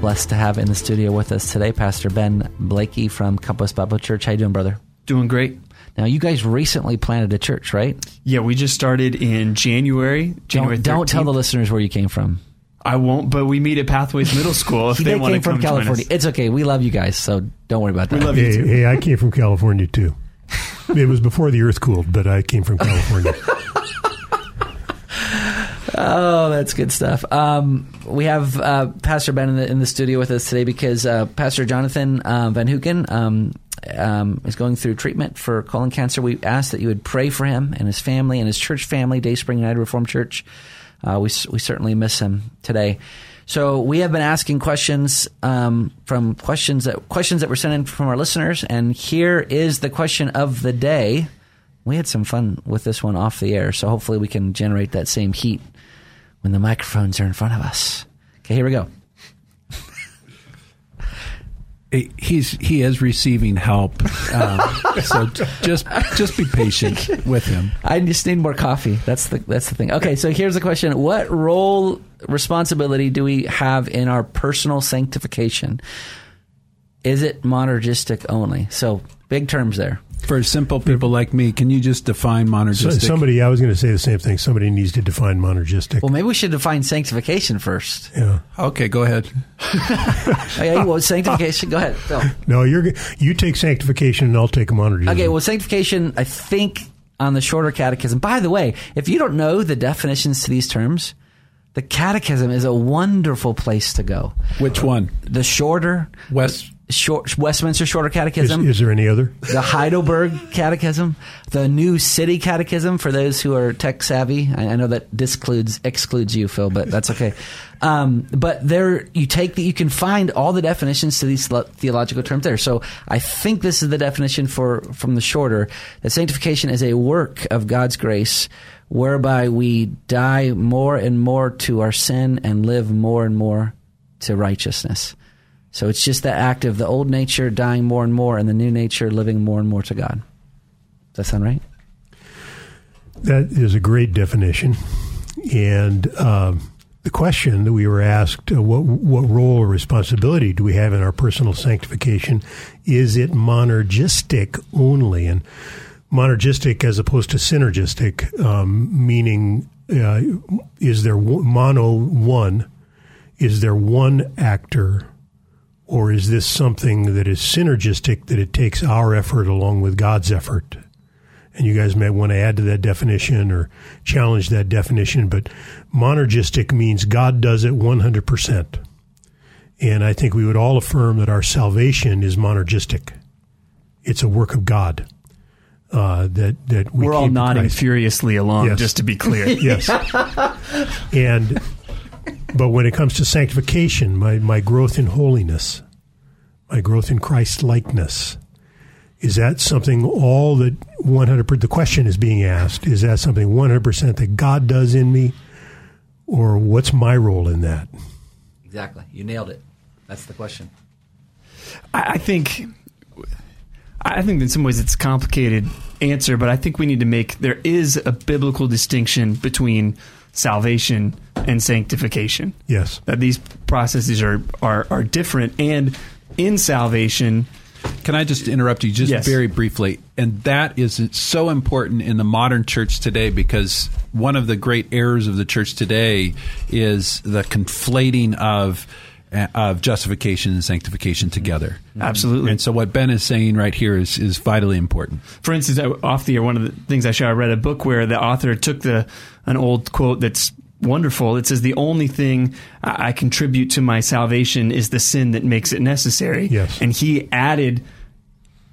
blessed to have in the studio with us today Pastor Ben Blakey from Compass Bible Church. How you doing, brother? Doing great. Now, you guys recently planted a church, right? Yeah, we just started in January. January don't, don't tell the listeners where you came from. I won't, but we meet at Pathways Middle School if they, they want came to come from California. Join us. It's okay. We love you guys, so don't worry about that. We love you Hey, too. hey, I came from California too. It was before the earth cooled, but I came from California. Oh, that's good stuff. Um, we have uh, Pastor Ben in the, in the studio with us today because uh, Pastor Jonathan uh, Van Hoeken um, um, is going through treatment for colon cancer. We asked that you would pray for him and his family and his church family, Day Dayspring United Reformed Church. Uh, we we certainly miss him today. So we have been asking questions um, from questions that questions that were sent in from our listeners, and here is the question of the day. We had some fun with this one off the air, so hopefully we can generate that same heat when the microphones are in front of us. Okay, here we go. he's he is receiving help, um, so just just be patient with him. I just need more coffee. That's the that's the thing. Okay, so here's the question: What role, responsibility do we have in our personal sanctification? Is it monergistic only? So big terms there. For simple people like me, can you just define So, monergistic? somebody, I was going to say the same thing. Somebody needs to define monergistic. Well, maybe we should define sanctification first. yeah. okay, go ahead. Okay, well, sanctification. Go ahead, Phil. No, you're you take sanctification, and I'll take monergism. Okay, well, sanctification, I think, on the shorter catechism. By the way, if you don't know the definitions to these terms, the catechism is a wonderful place to go. Which one? The shorter, West. Short, Westminster Shorter Catechism, is there any other? the Heidelberg Catechism, the New City Catechism for those who are tech savvy. I, I know that discludes excludes you, Phil, but that's okay. Um, but there, you take that you can find all the definitions to these theological terms there. So I think this is the definition for from the shorter that sanctification is a work of God's grace. Whereby we die more and more to our sin and live more and more to righteousness. So it's just that act of the old nature dying more and more and the new nature living more and more to God. Does that sound right? That is a great definition. And um, the question that we were asked, uh, what what role or responsibility do we have in our personal sanctification? Is it monergistic only? And monergistic as opposed to synergistic, um, meaning uh, is there mono one? Is there one actor? Or is this something that is synergistic, that it takes our effort along with God's effort? and you guys may want to add to that definition or challenge that definition, but monergistic means God does it 100%. And I think we would all affirm that our salvation is monergistic. It's a work of God. Uh, that that we We're all nodding furiously along, Yes. just to be clear. Yes. and but when it comes to sanctification, my, my growth in holiness, my growth in Christ likeness, is that something all that 100% the question is being asked is that something 100% that God does in me or what's my role in that? Exactly. You nailed it. That's the question. I, I think, I think in some ways it's a complicated answer, but I think we need to make there is a biblical distinction between salvation and sanctification. Yes. That these processes are are, are different, and in salvation, Can I just interrupt you just Yes. very briefly? And that is so important in the modern church today because one of the great errors of the church today is the conflating of Uh, of justification and sanctification together. Mm-hmm. absolutely. And so what Ben is saying right here is is vitally important. For instance, I- off the air, one of the things I shared, I read a book where the author took the an old quote that's wonderful. It says the only thing I I contribute to my salvation is the sin that makes it necessary. Yes. And he added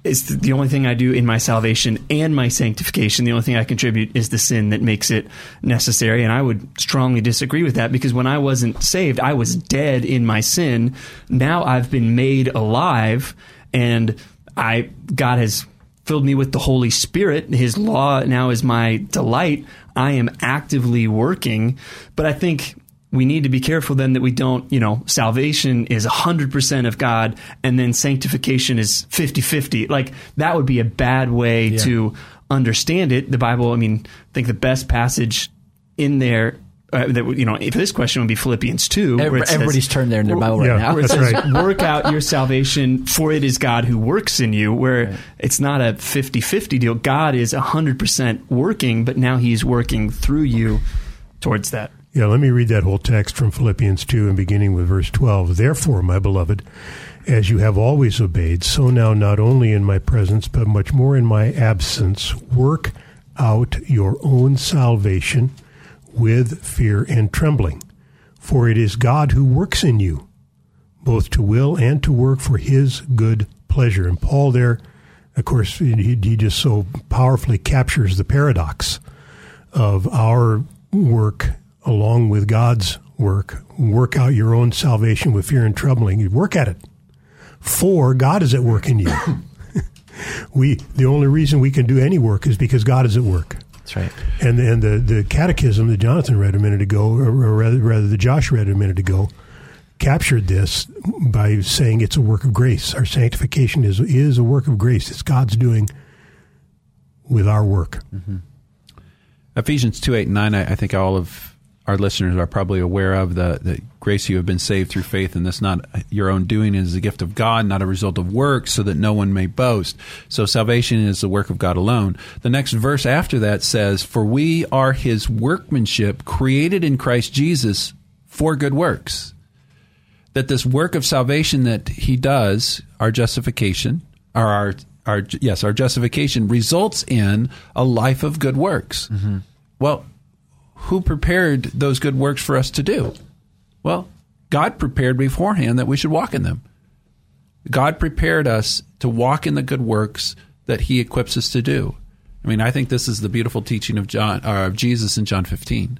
it's the only thing I do in my salvation and my sanctification. The only thing I contribute is the sin that makes it necessary. And I would strongly disagree with that because when I wasn't saved, I was dead in my sin. Now I've been made alive and I, God has filled me with the Holy Spirit. His law now is my delight. I am actively working, but I think we need to be careful then that we don't, you know, salvation is 100% of God and then sanctification is 50 50. Like, that would be a bad way Yeah. to understand it. The Bible, I mean, I think the best passage in there. Uh, that you know, if this question would be Philippians two. Every- says- everybody's turned there in their Bible right Yeah, now. where it says, right. work out your salvation, for it is God who works in you, where it's not a 50 50 deal. God is 100% working, but now he's working through you towards that. Yeah, let me read that whole text from Philippians 2 and beginning with verse 12. Therefore, my beloved, as you have always obeyed, so now not only in my presence, but much more in my absence, work out your own salvation with fear and trembling. For it is God who works in you, both to will and to work for his good pleasure. And Paul there, of course, he, he just so powerfully captures the paradox of our work along with God's work. Work out your own salvation with fear and trembling. You work at it. For God is at work in you. we the only reason we can do any work is because God is at work. That's right. And and the, the catechism that Jonathan read a minute ago, or, rather, rather that Josh read a minute ago, captured this by saying it's a work of grace. Our sanctification is is a work of grace. It's God's doing with our work. Mm-hmm. Ephesians 2 8 and 9, I, I think all of our listeners are probably aware of the, the grace you have been saved through faith, and this not your own doing, it is a gift of God, not a result of works, so that no one may boast. So salvation is the work of God alone. The next verse after that says, For we are his workmanship, created in Christ Jesus for good works. That this work of salvation that he does, our justification, or our our yes, our justification results in a life of good works. Mm-hmm. Well, who prepared those good works for us to do? Well, God prepared beforehand that we should walk in them. God prepared us to walk in the good works that He equips us to do. I mean, I think this is the beautiful teaching of John, or of Jesus in John 15.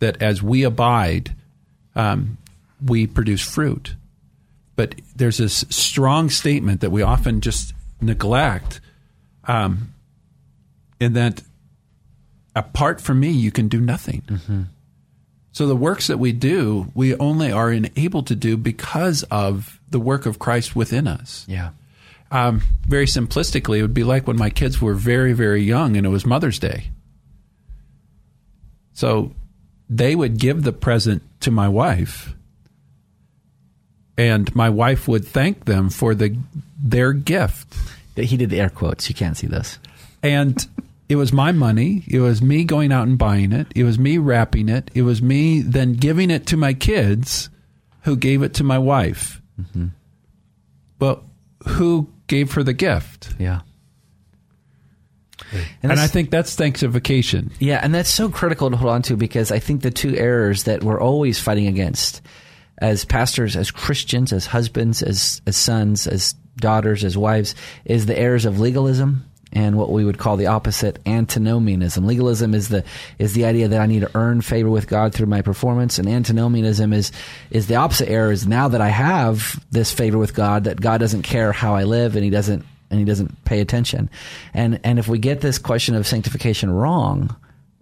That as we abide, um, we produce fruit. But there's this strong statement that we often just neglect, um, in that apart from me, you can do nothing. So the works that we do, we only are enabled to do because of the work of Christ within us. Yeah. Um, very simplistically, it would be like when my kids were very, very young and it was Mother's Day. So they would give the present to my wife, and my wife would thank them for the their gift. He did the air quotes. You can't see this. And it was my money. It was me going out and buying it. It was me wrapping it. It was me then giving it to my kids, who gave it to my wife. Mm-hmm. Well, who gave her the gift? Yeah. And, I that's- think that's sanctification. Yeah, and that's so critical to hold on to because I think the two errors that we're always fighting against as pastors, as Christians, as husbands, as, as sons, as daughters, as wives, is the errors of legalism and what we would call the opposite antinomianism. Legalism is the is the idea that I need to earn favor with God through my performance, and antinomianism is is the opposite error. Is now that I have this favor with God, that God doesn't care how I live, and He doesn't and He doesn't pay attention. And and if we get this question of sanctification wrong,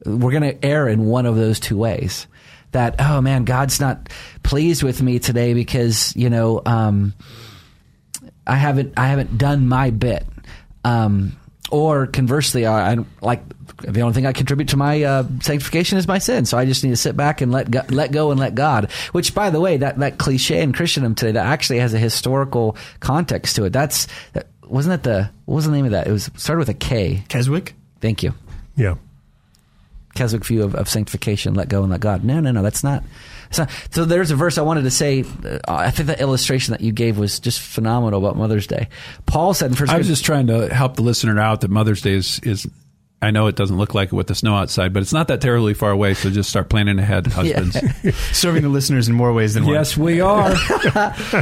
we're going to err in one of those two ways. That oh man, God's not pleased with me today because you know um, I haven't I haven't done my bit. Um, or conversely, I, I like the only thing I contribute to my uh, sanctification is my sin. So I just need to sit back and let go, let go and let God. Which, by the way, that that cliche in Christendom today that actually has a historical context to it. That's that, wasn't that the what was the name of that? It was started with a K. Keswick? Thank you. Yeah. Keswick view of, of sanctification, let go and let God. No, no, no, that's not. It's not. So there's a verse I wanted to say. Uh, I think the illustration that you gave was just phenomenal about Mother's Day. Paul said in First I was just trying to help the listener out that Mother's Day is, is I know it doesn't look like it with the snow outside, but it's not that terribly far away. So just start planning ahead, husbands. Serving the listeners in more ways than one. yes, we are.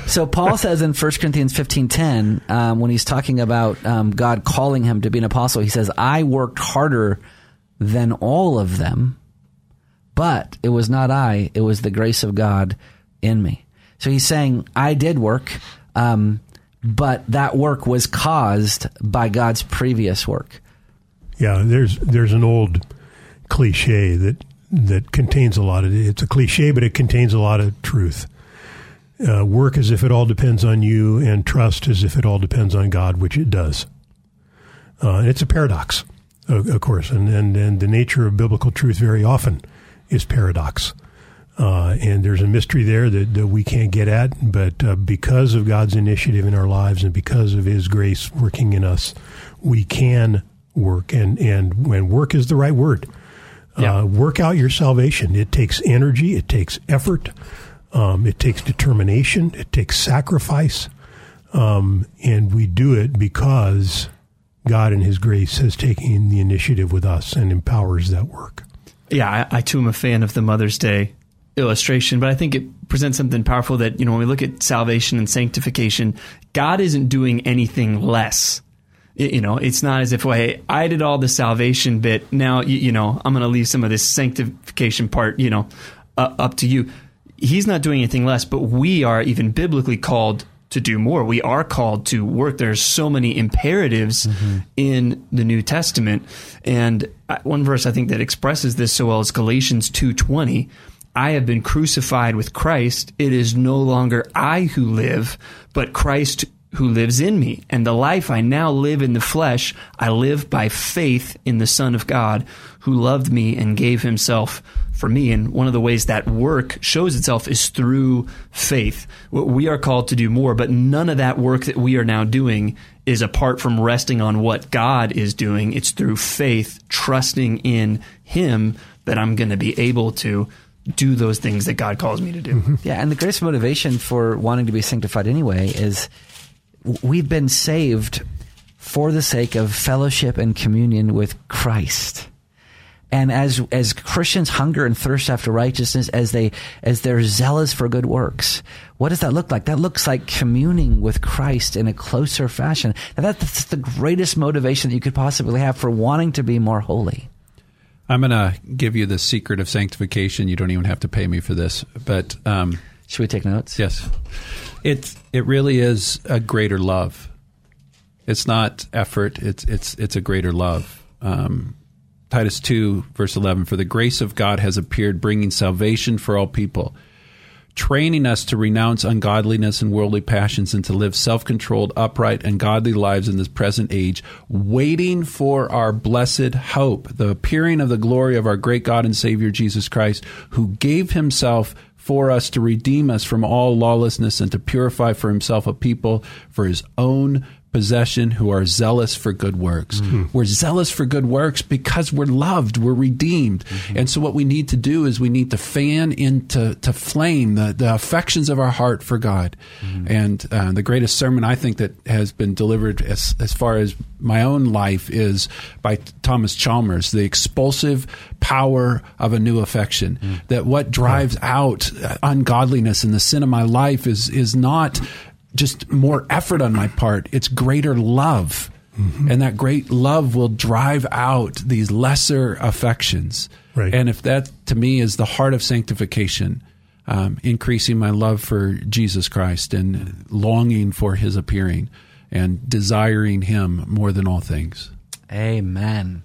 So Paul says in 1 Corinthians 15.10, um, when he's talking about um, God calling him to be an apostle, he says, I worked harder than all of them, but it was not I, it was the grace of God in me. So he's saying, I did work, um, but that work was caused by God's previous work. Yeah, there's there's an old cliche that that contains a lot of it's a cliche, but it contains a lot of truth. Uh, work as if it all depends on you, and trust as if it all depends on God, which it does. Uh, it's a paradox, of, of course, and, and and the nature of biblical truth very often is paradox. Uh, and there's a mystery there that, that we can't get at, but uh, because of God's initiative in our lives and because of His grace working in us, we can work. And, and when work is the right word, Yeah. uh, work out your salvation. It takes energy, it takes effort, um, it takes determination, it takes sacrifice. Um, and we do it because God in His grace has taken the initiative with us and empowers that work. yeah, I, I too am a fan of the Mother's Day illustration, but I think it presents something powerful that, you know, when we look at salvation and sanctification, God isn't doing anything less. You know, it's not as if, well, hey, I did all the salvation bit. Now, you, you know, I'm going to leave some of this sanctification part, you know, uh, up to you. He's not doing anything less, but we are even biblically called to do more. We are called to work. There's so many imperatives mm-hmm. in the New Testament, and one verse I think that expresses this so well is Galatians two twenty. I have been crucified with Christ. It is no longer I who live, but Christ who lives in me. And the life I now live in the flesh, I live by faith in the Son of God who loved me and gave himself for me. And one of the ways that work shows itself is through faith. We are called to do more, but none of that work that we are now doing is apart from resting on what God is doing. It's through faith, trusting in Him that I'm going to be able to do those things that God calls me to do. Mm-hmm. Yeah, and the greatest motivation for wanting to be sanctified anyway is we've been saved for the sake of fellowship and communion with Christ. And as as Christians hunger and thirst after righteousness, as they as they're zealous for good works, what does that look like? That looks like communing with Christ in a closer fashion. That- that's the greatest motivation that you could possibly have for wanting to be more holy. I'm going to give you the secret of sanctification. You don't even have to pay me for this, but um, Should we take notes? yes, it it really is a greater love. It's not effort. It's it's it's a greater love. Um, Titus two verse eleven: For the grace of God has appeared, bringing salvation for all people, training us to renounce ungodliness and worldly passions, and to live self-controlled, upright, and godly lives in this present age, waiting for our blessed hope, the appearing of the glory of our great God and Savior Jesus Christ, who gave Himself for us to redeem us from all lawlessness and to purify for himself a people for his own possession who are zealous for good works. Mm-hmm. We're zealous for good works because we're loved, we're redeemed. Mm-hmm. And so what we need to do is we need to fan into to flame the, the affections of our heart for God. Mm-hmm. And uh, the greatest sermon I think that has been delivered as, as far as my own life is by Thomas Chalmers, the expulsive power of a new affection. Mm. That what drives out ungodliness and the sin of my life is is not just more effort on my part; it's greater love, and that great love will drive out these lesser affections. Right. And if that to me is the heart of sanctification. Um, increasing my love for Jesus Christ and longing for His appearing and desiring Him more than all things. Amen.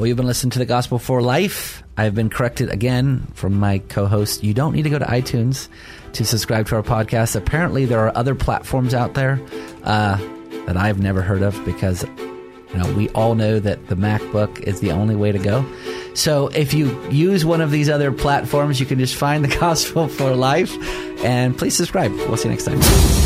Well, you've been listening to the Gospel for Life. I've been corrected again from my co host. You don't need to go to iTunes to subscribe to our podcast. Apparently, there are other platforms out there uh, that I've never heard of because you know, we all know that the MacBook is the only way to go. So if you use one of these other platforms, you can just find the Gospel for Life and please subscribe. We'll see you next time.